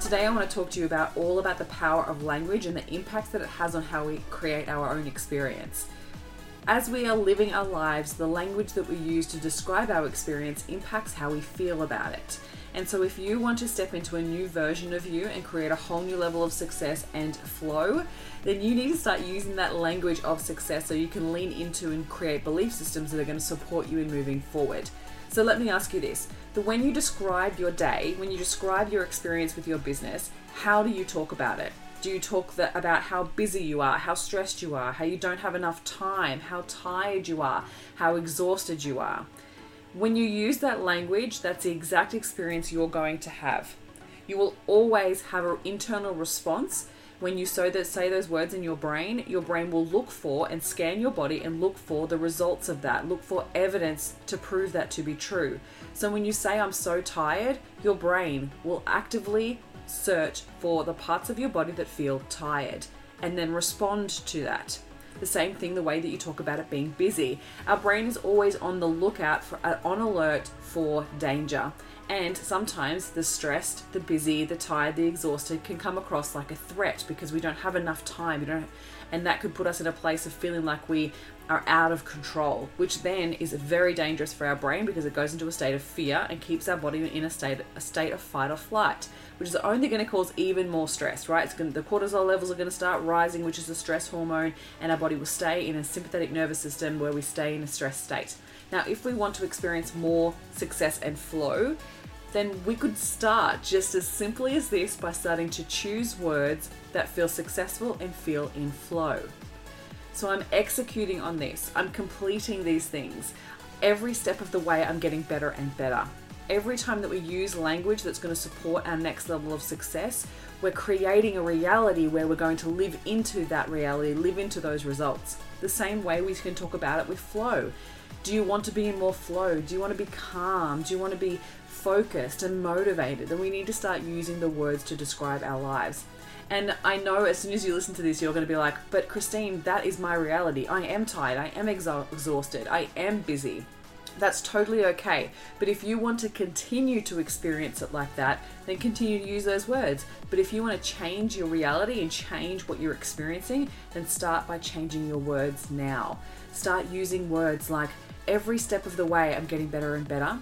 Today, I want to talk to you about all about the power of language and the impact that it has on how we create our own experience. As we are living our lives, the language that we use to describe our experience impacts how we feel about it. And so, if you want to step into a new version of you and create a whole new level of success and flow, then you need to start using that language of success so you can lean into and create belief systems that are going to support you in moving forward. So let me ask you this. The when you describe your day, when you describe your experience with your business, how do you talk about it? Do you talk about how busy you are, how stressed you are, how you don't have enough time, how tired you are, how exhausted you are? When you use that language, that's the exact experience you're going to have. You will always have an internal response when you say those, say those words in your brain, your brain will look for and scan your body and look for the results of that, look for evidence to prove that to be true. So when you say, I'm so tired, your brain will actively search for the parts of your body that feel tired and then respond to that. The same thing, the way that you talk about it being busy. Our brain is always on the lookout for, uh, on alert for danger. And sometimes the stressed, the busy, the tired, the exhausted can come across like a threat because we don't have enough time. We don't, and that could put us in a place of feeling like we are out of control, which then is very dangerous for our brain because it goes into a state of fear and keeps our body in a state a state of fight or flight, which is only going to cause even more stress. Right? It's going to, the cortisol levels are going to start rising, which is the stress hormone, and our body will stay in a sympathetic nervous system where we stay in a stress state. Now, if we want to experience more success and flow, then we could start just as simply as this by starting to choose words that feel successful and feel in flow. So I'm executing on this, I'm completing these things. Every step of the way, I'm getting better and better. Every time that we use language that's going to support our next level of success, we're creating a reality where we're going to live into that reality, live into those results. The same way we can talk about it with flow. Do you want to be in more flow? Do you want to be calm? Do you want to be focused and motivated? Then we need to start using the words to describe our lives. And I know as soon as you listen to this, you're going to be like, but Christine, that is my reality. I am tired. I am exhausted. I am busy. That's totally okay. But if you want to continue to experience it like that, then continue to use those words. But if you want to change your reality and change what you're experiencing, then start by changing your words now. Start using words like, every step of the way, I'm getting better and better.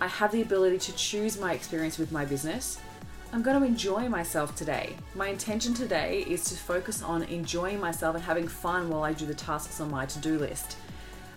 I have the ability to choose my experience with my business. I'm going to enjoy myself today. My intention today is to focus on enjoying myself and having fun while I do the tasks on my to do list.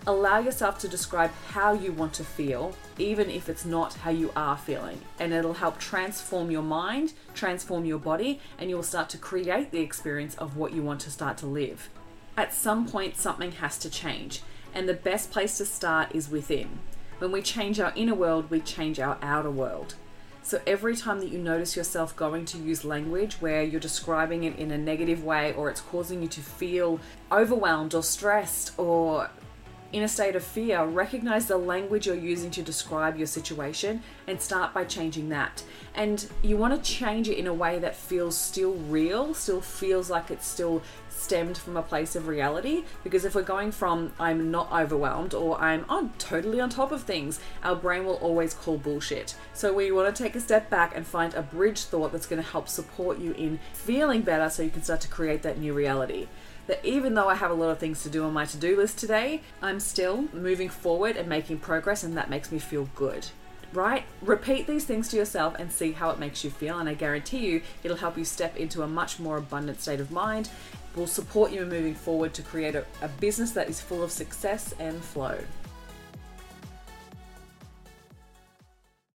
Allow yourself to describe how you want to feel, even if it's not how you are feeling. And it'll help transform your mind, transform your body, and you will start to create the experience of what you want to start to live. At some point, something has to change, and the best place to start is within. When we change our inner world, we change our outer world. So every time that you notice yourself going to use language where you're describing it in a negative way or it's causing you to feel overwhelmed or stressed or in a state of fear, recognize the language you're using to describe your situation and start by changing that. And you want to change it in a way that feels still real, still feels like it's still stemmed from a place of reality. Because if we're going from I'm not overwhelmed or I'm on totally on top of things, our brain will always call bullshit. So we want to take a step back and find a bridge thought that's going to help support you in feeling better so you can start to create that new reality that even though I have a lot of things to do on my to do list today, I'm still moving forward and making progress, and that makes me feel good. Right? Repeat these things to yourself and see how it makes you feel, and I guarantee you it'll help you step into a much more abundant state of mind, will support you in moving forward to create a, a business that is full of success and flow.